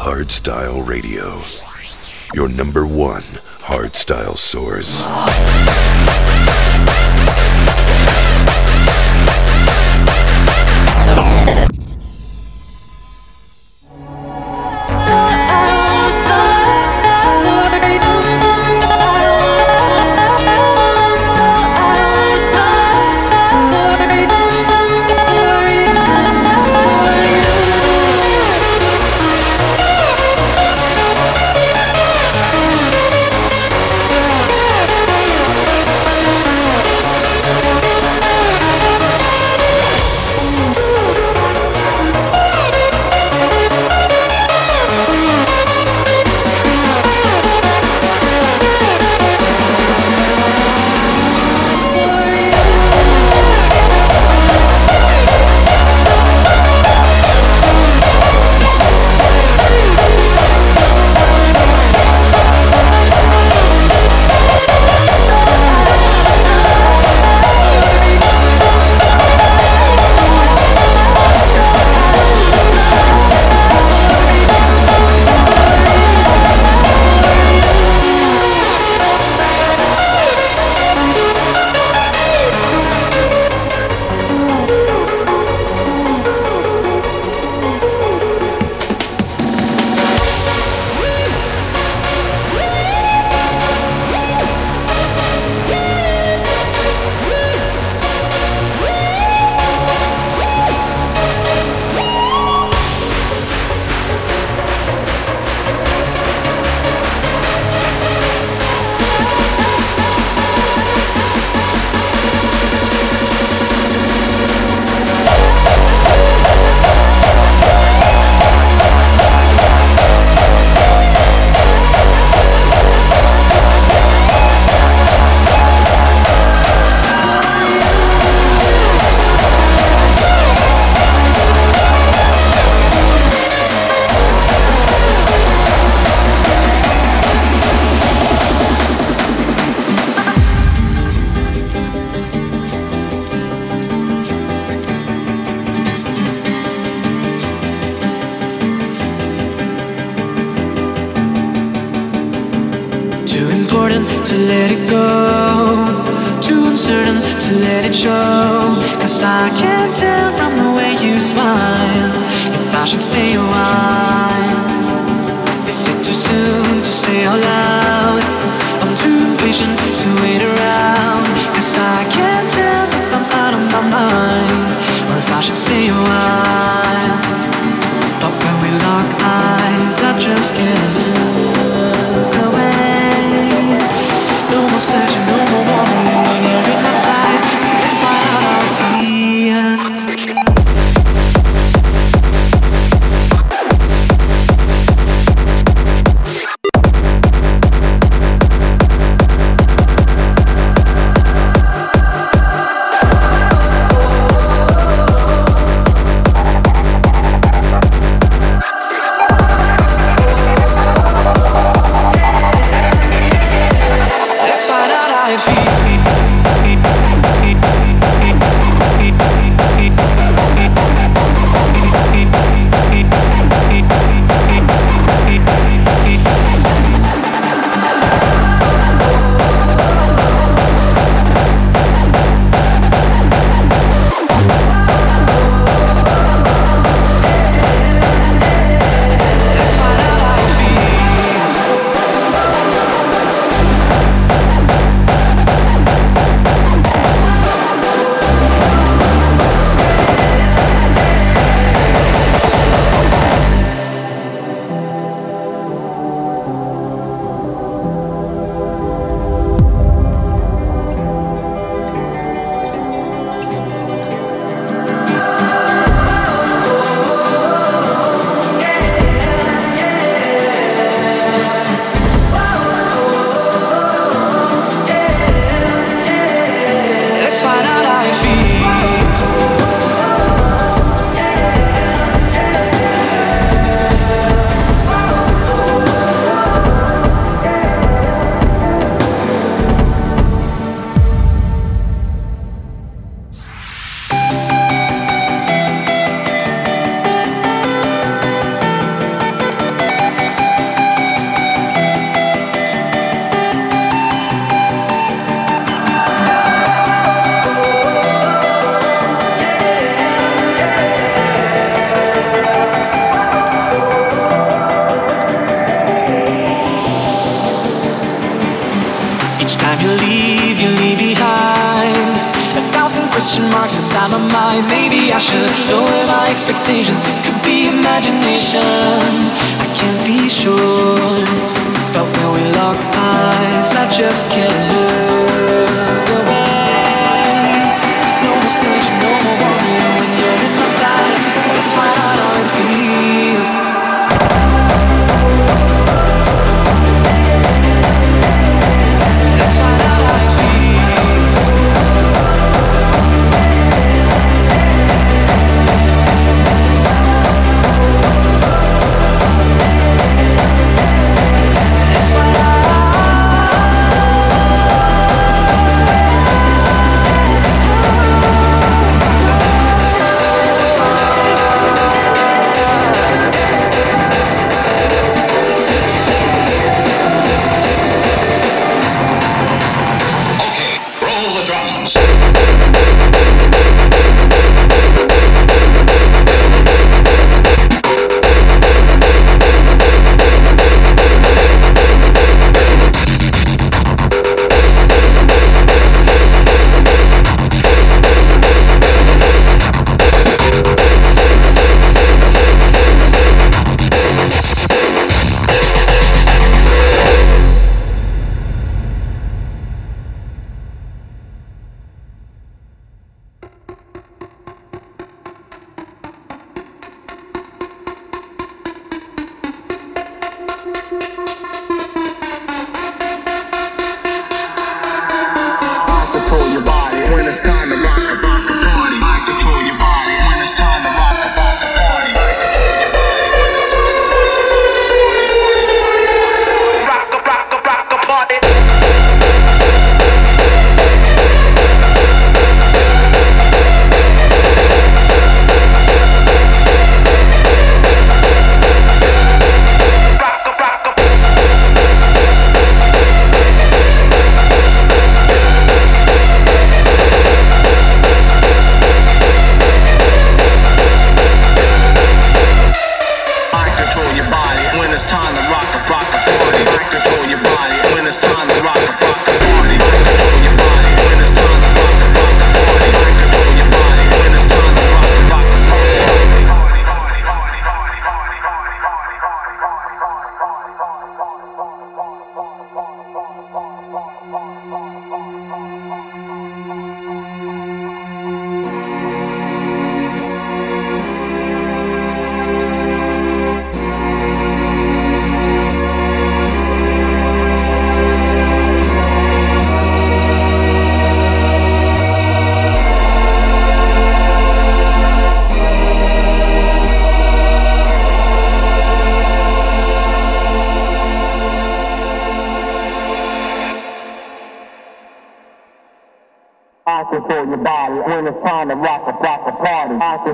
Hardstyle Radio, your number one hardstyle source.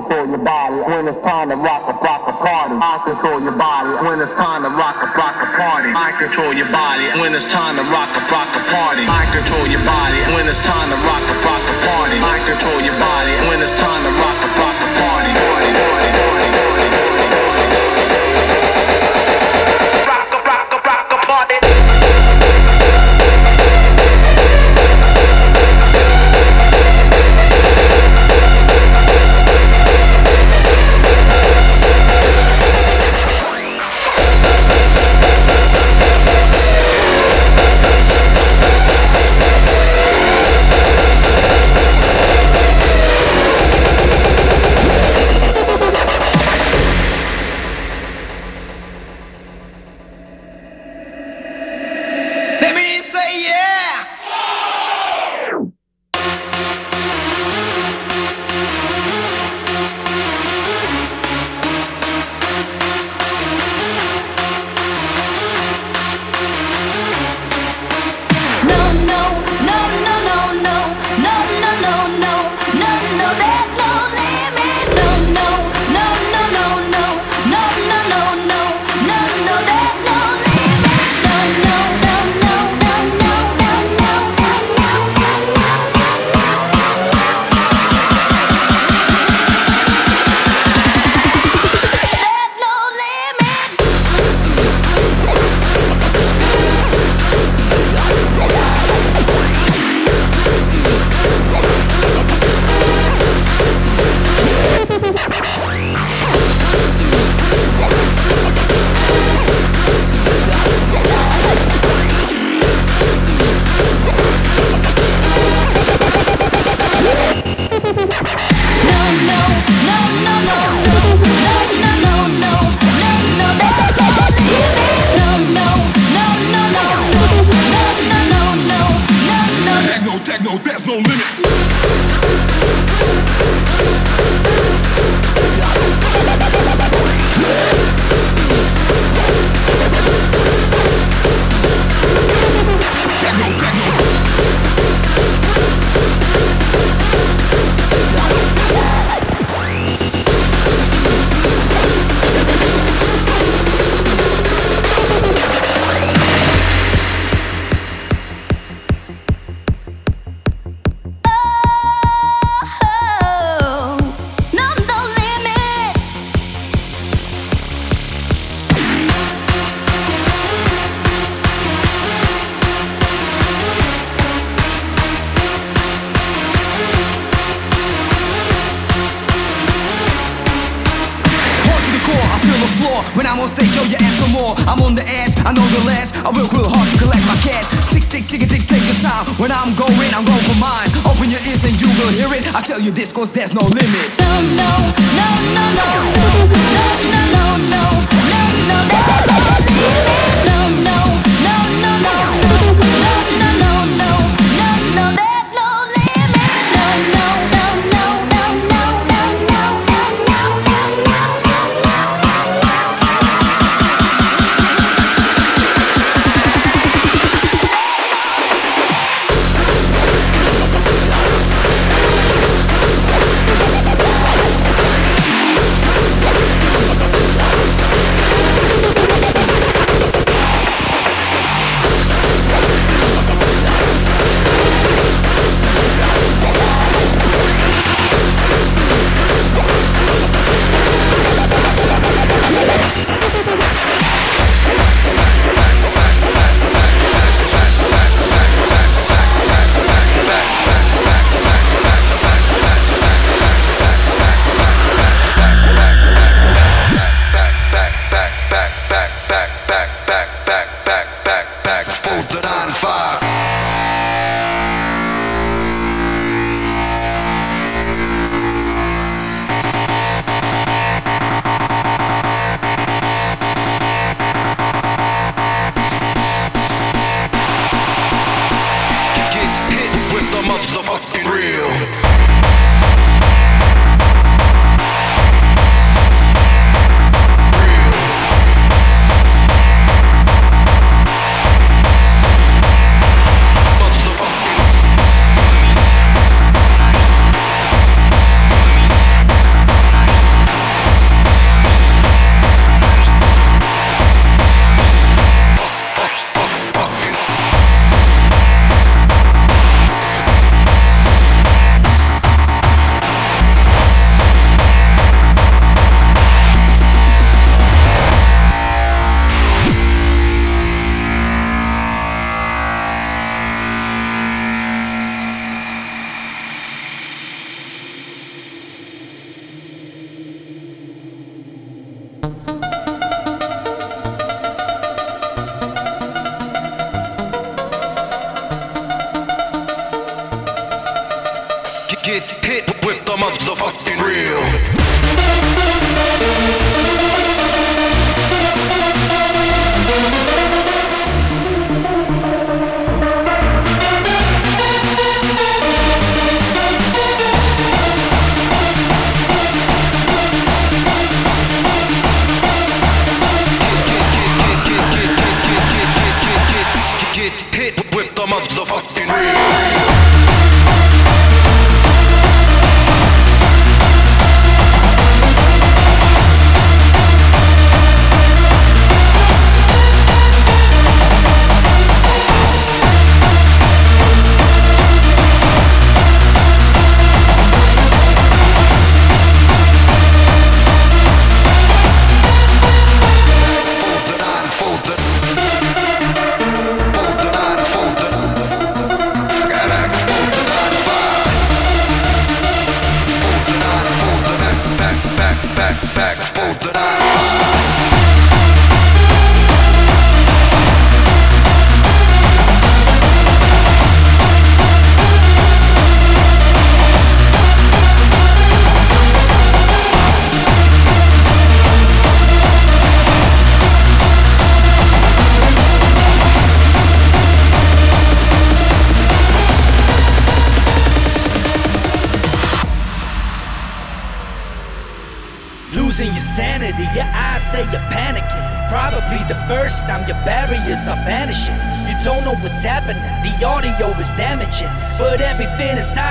control your body when it's time to rock a rock a party. I control your body when it's time to rock a rock a party. I control your body when it's time to rock a rock a party. I control your body when it's time to rock a rock a party. I control your body. I'm going, I'm going for mine. Open your ears and you will hear it. I tell you this, cause there's no limit. Don't know, no, no, no, no, no, no.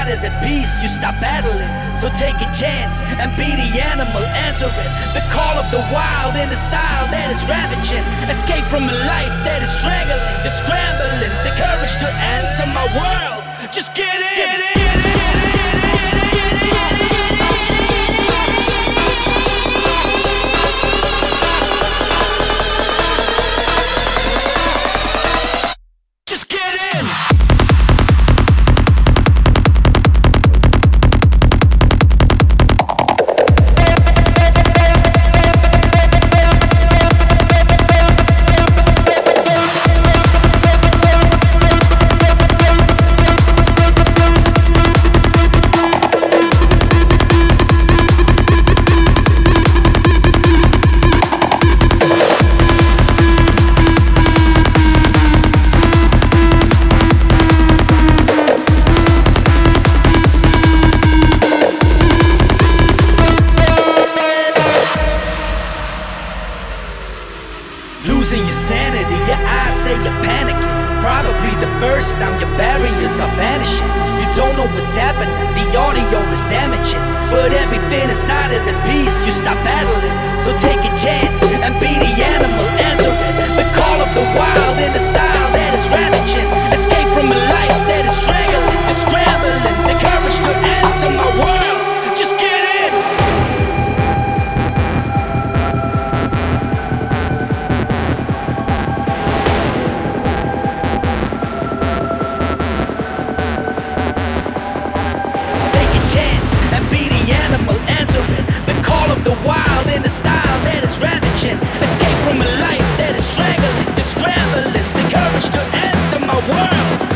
God is at peace, you stop battling. So take a chance and be the animal answering the call of the wild in a style that is ravaging. Escape from a life that is straggling, you're scrambling. The courage to enter my world, just get in. Get in. First time your barriers are vanishing. You don't know what's happening, the audio is damaging. But everything inside is at peace, you stop battling. So take a chance and be the animal answering the call of the wild in the style that is ravaging. Enter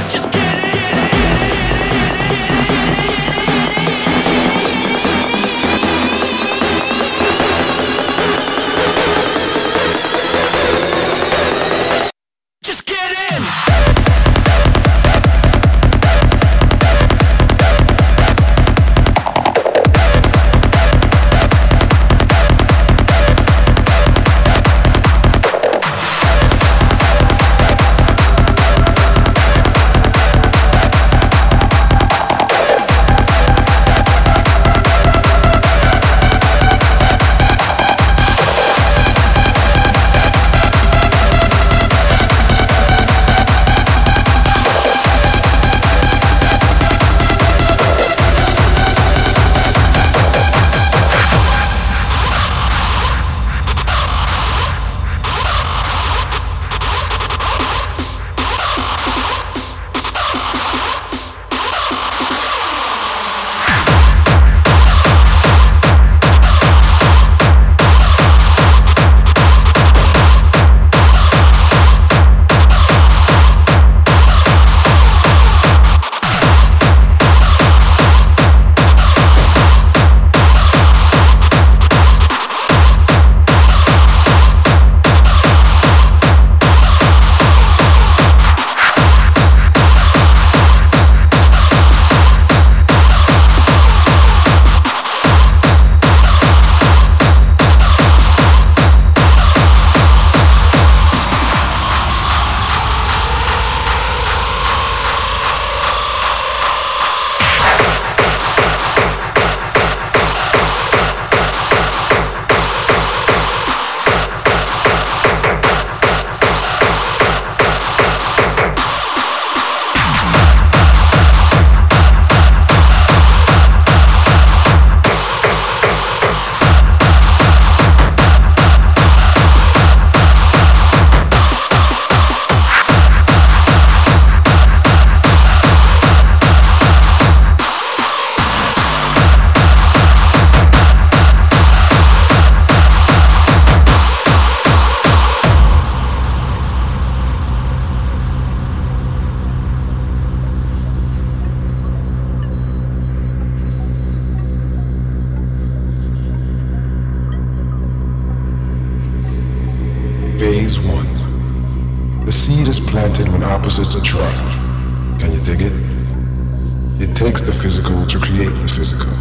takes the physical to create the physical.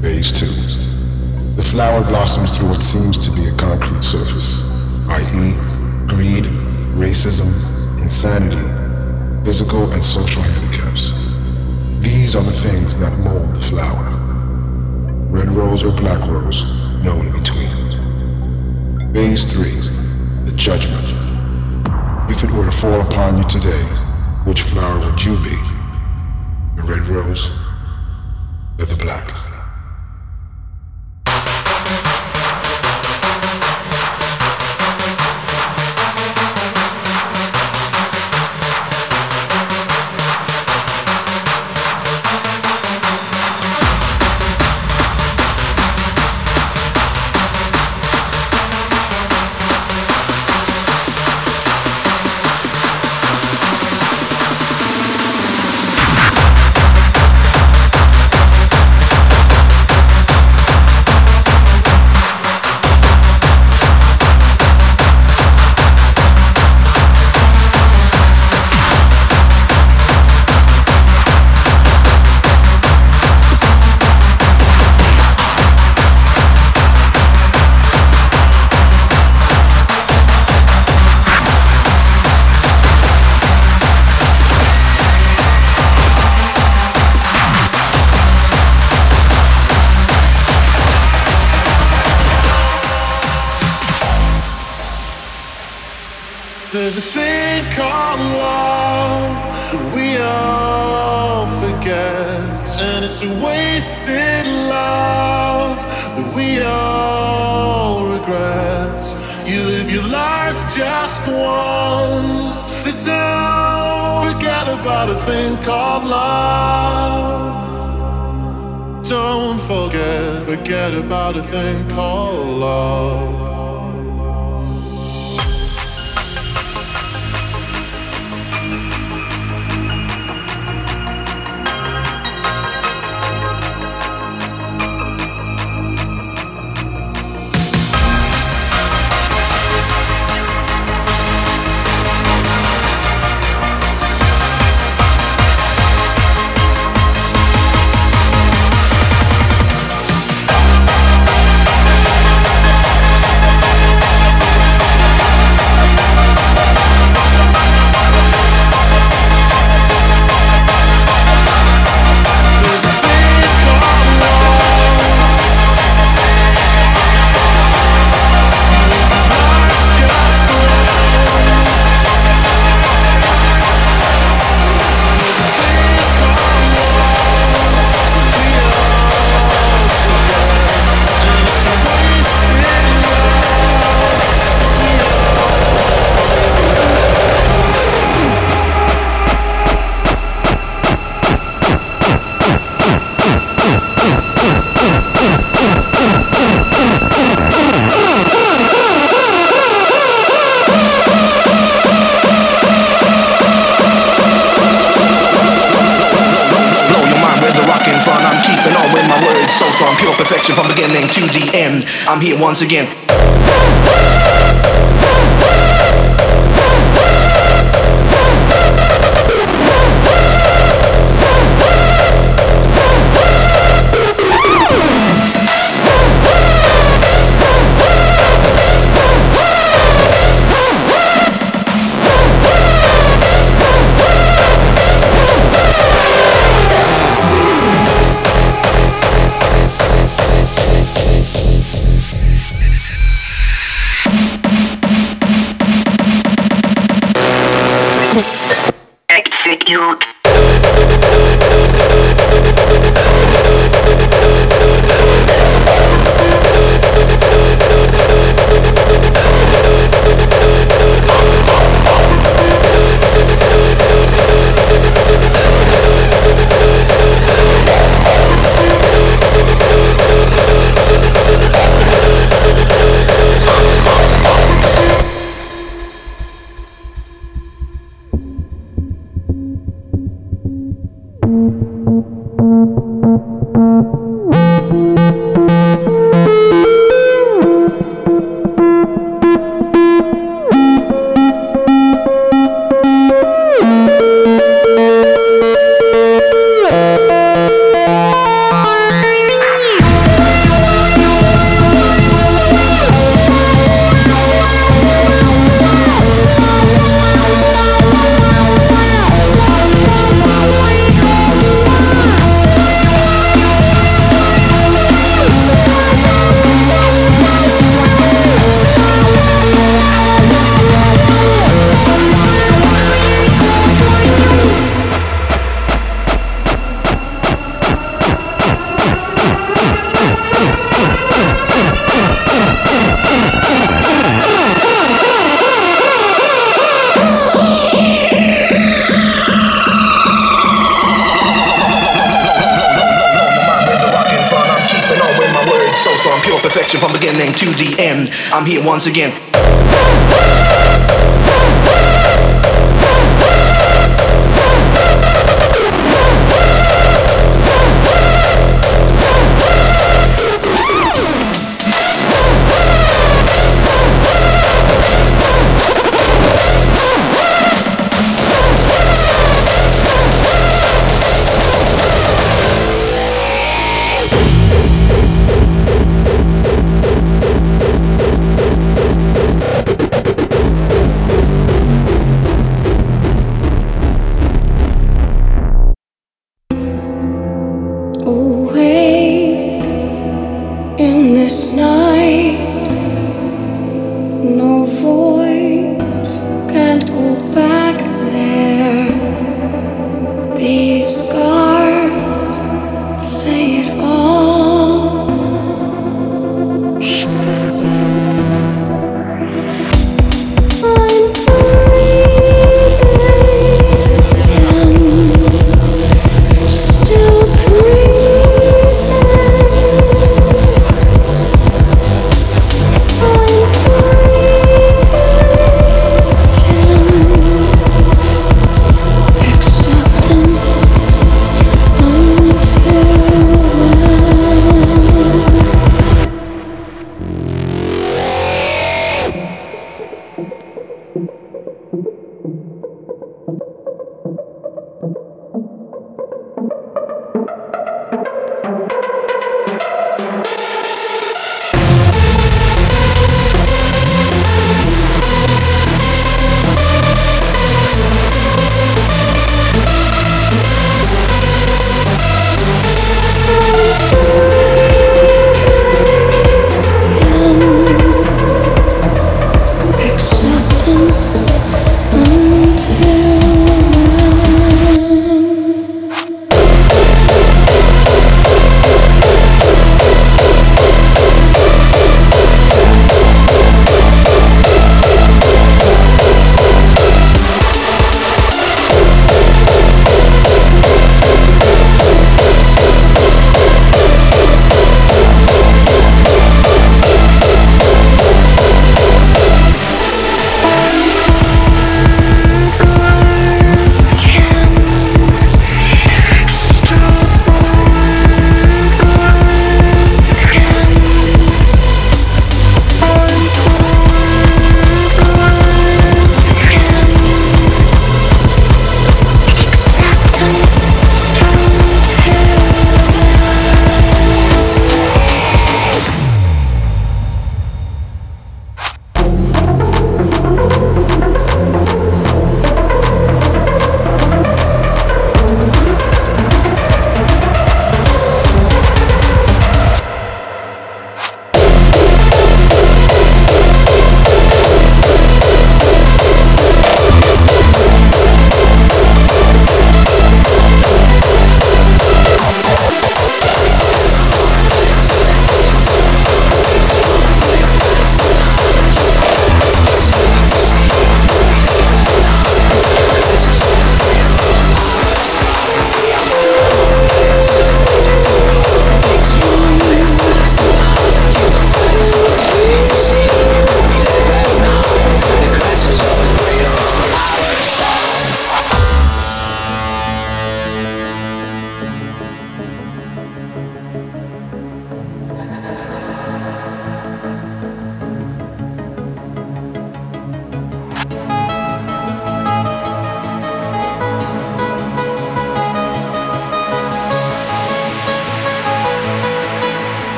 Phase 2. The flower blossoms through what seems to be a concrete surface, i.e., greed, racism, insanity, physical and social handicaps. These are the things that mold the flower. Red rose or black rose, no in between. Phase 3. The judgment. If it were to fall upon you today, which flower would you be? Red rose or the black? Life just once. Sit down, forget about a thing called love. Don't forget, forget about a thing called love. Here once again. I'm here once again.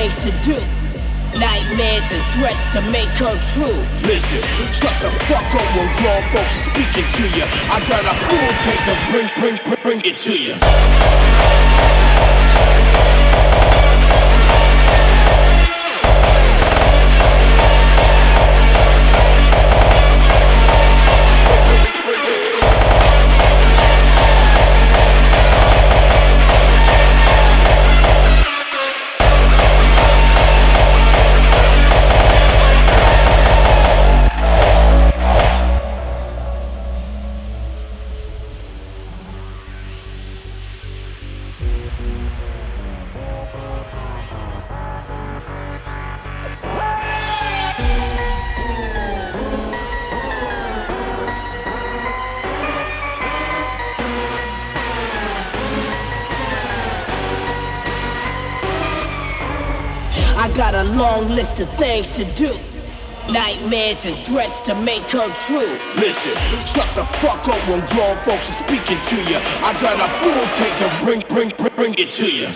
Things to do. Nightmares and threats to make come true. Listen, shut the fuck up when grown folks are speaking to you. I got a full tank to bring, bring, bring, bring it to you. List things to do. Nightmares and threats to make come true. Listen, shut the fuck up when grown folks are speaking to you. I got a full tank to bring, bring, bring, bring it to you.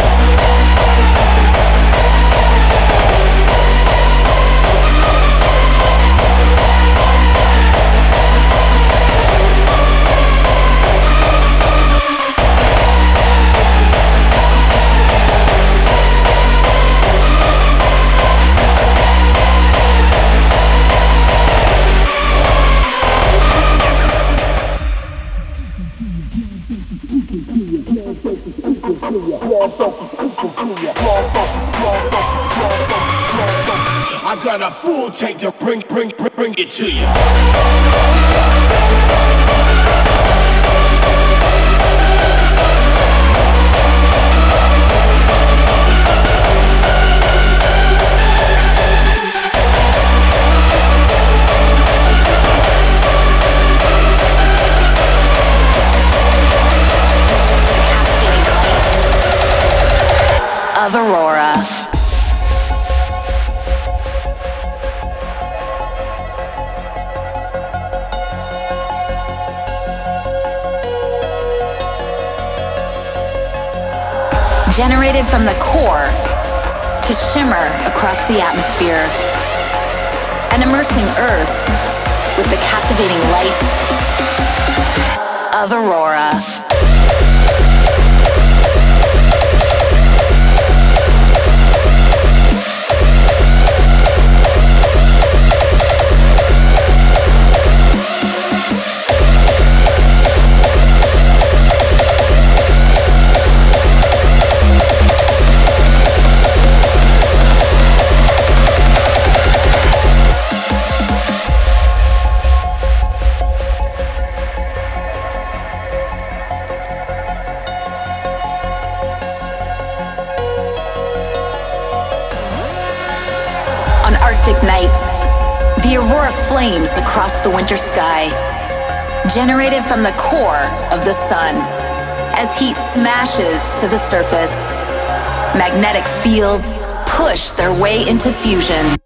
Full tank to bring, bring, bring, bring it to you. From the core to shimmer across the atmosphere and immersing Earth with the captivating lights of Aurora. Flames across the winter sky, generated from the core of the sun. As heat smashes to the surface, magnetic fields push their way into fusion.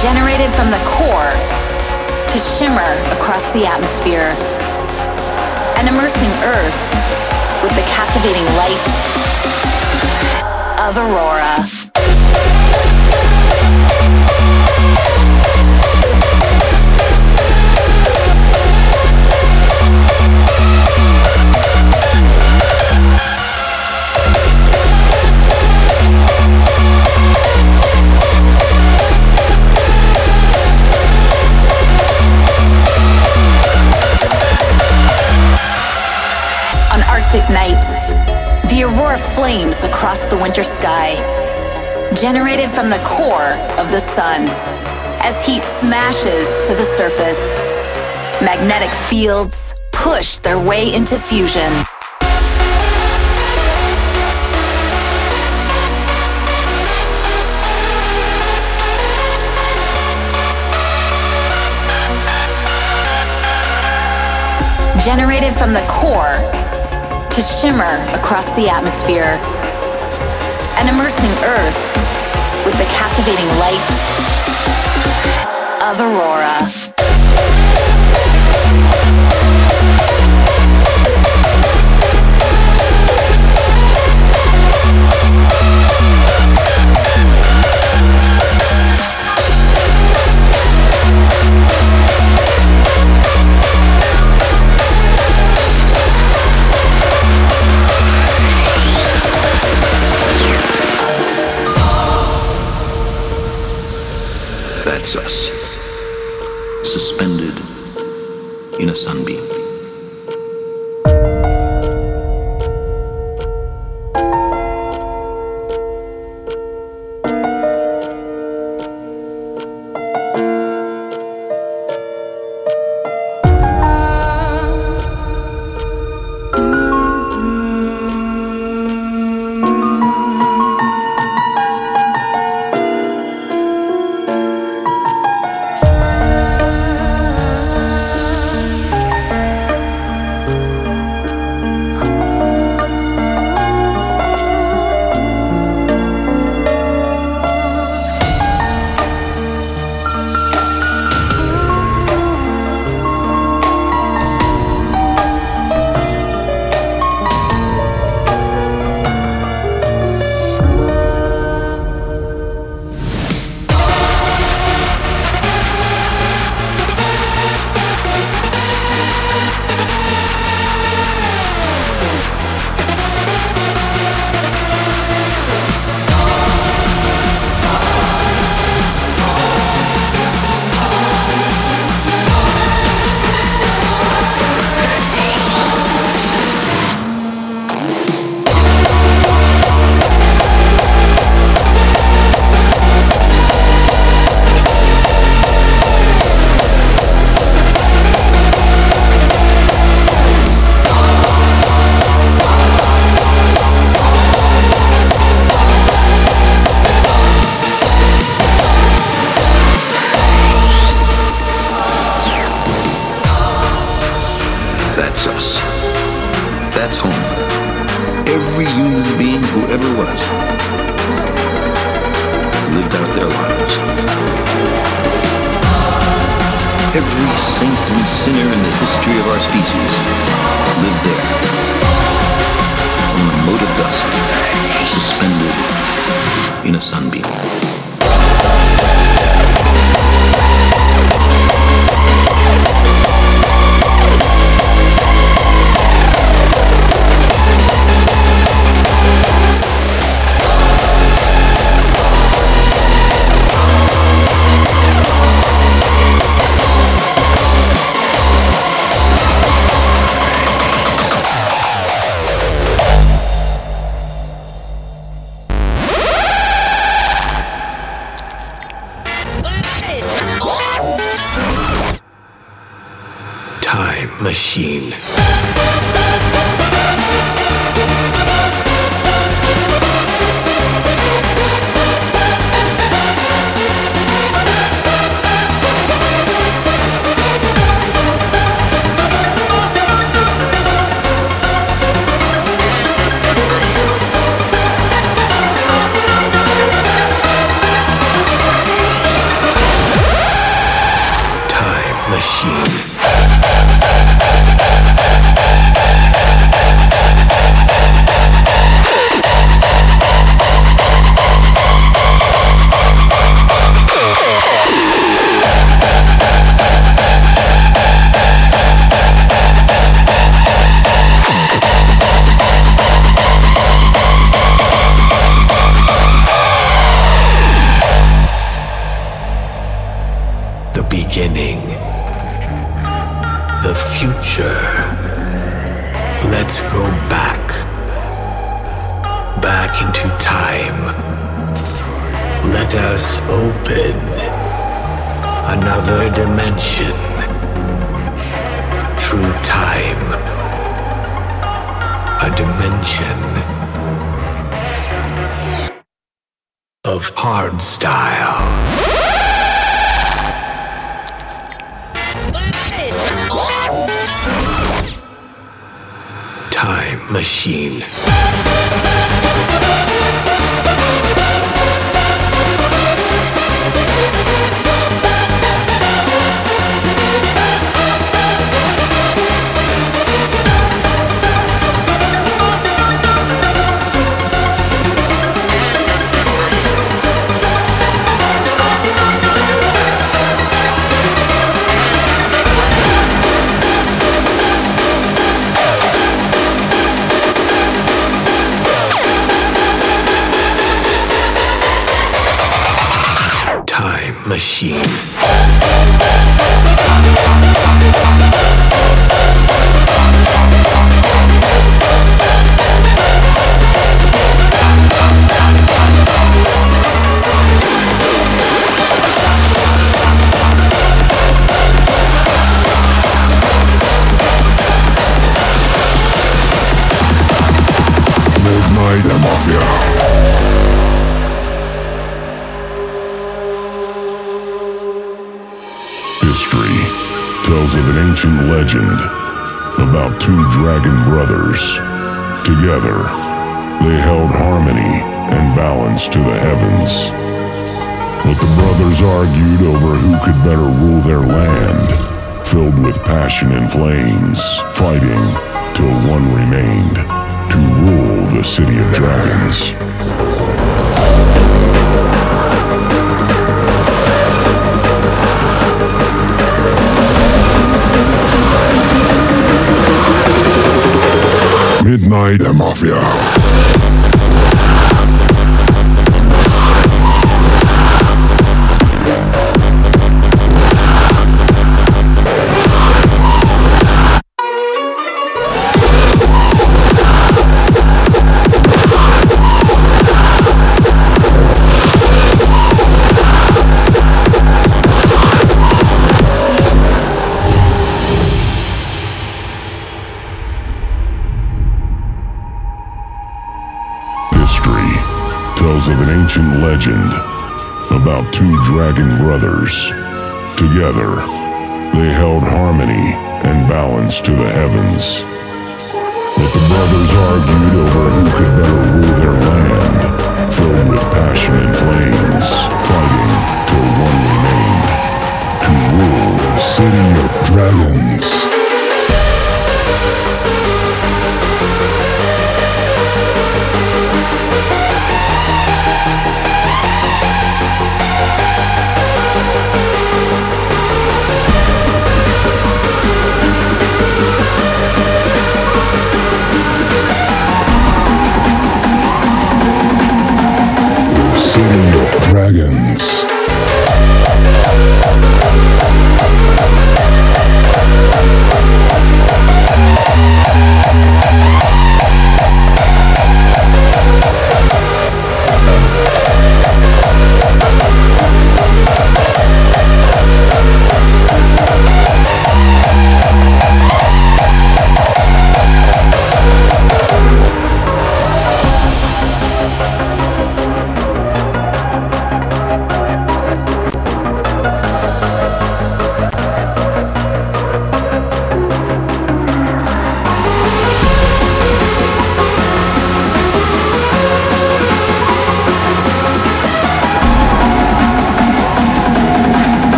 Generated from the to shimmer across the atmosphere and immersing Earth with the captivating lights of Aurora. Flames across the winter sky, generated from the core of the sun. As heat smashes to the surface, magnetic fields push their way into fusion. Generated from the core to shimmer across the atmosphere and immersing Earth with the captivating lights of Aurora. Every human being who ever was lived out their lives. Every saint and sinner in the history of our species lived there. On a mote of dust, suspended in a sunbeam. Tells of an ancient legend about two dragon brothers. Together, they held harmony and balance to the heavens. But the brothers argued over who could better rule their land, filled with passion and flames, fighting till one remained to rule the city of dragons. Midnight Mafia. Dragon brothers. Together, they held harmony and balance to the heavens. But the brothers argued over who could better rule their land, filled with passion and flames, fighting till one remained to rule the city of dragons. うん。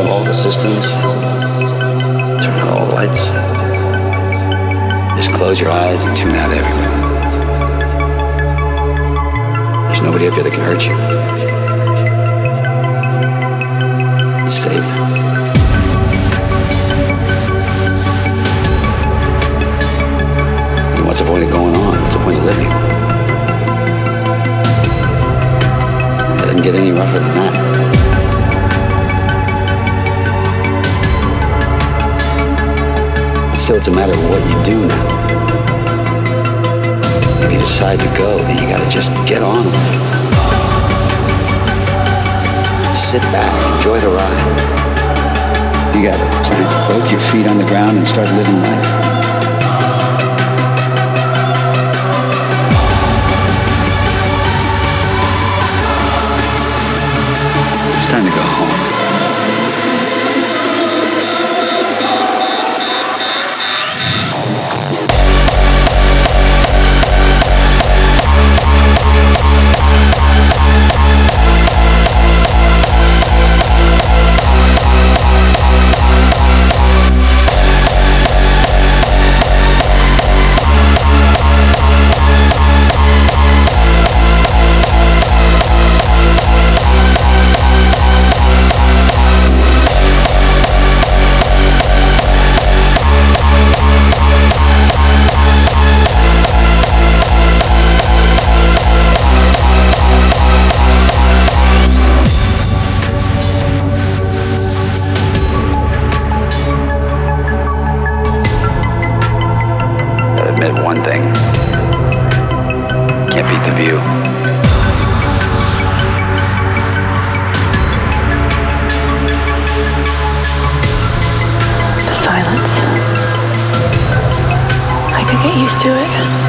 Down all the systems, turn out all the lights, just close your eyes and tune out everything. There's nobody up here that can hurt you. It's safe. And what's the point of going on? What's the point of living? It doesn't get any rougher than that. Still, it's a matter of what you do now. If you decide to go, then you gotta just get on with it. sit back, enjoy the ride. You gotta plant both your feet on the ground and start living life. It's time to go home. of you. silence. I could get used to it.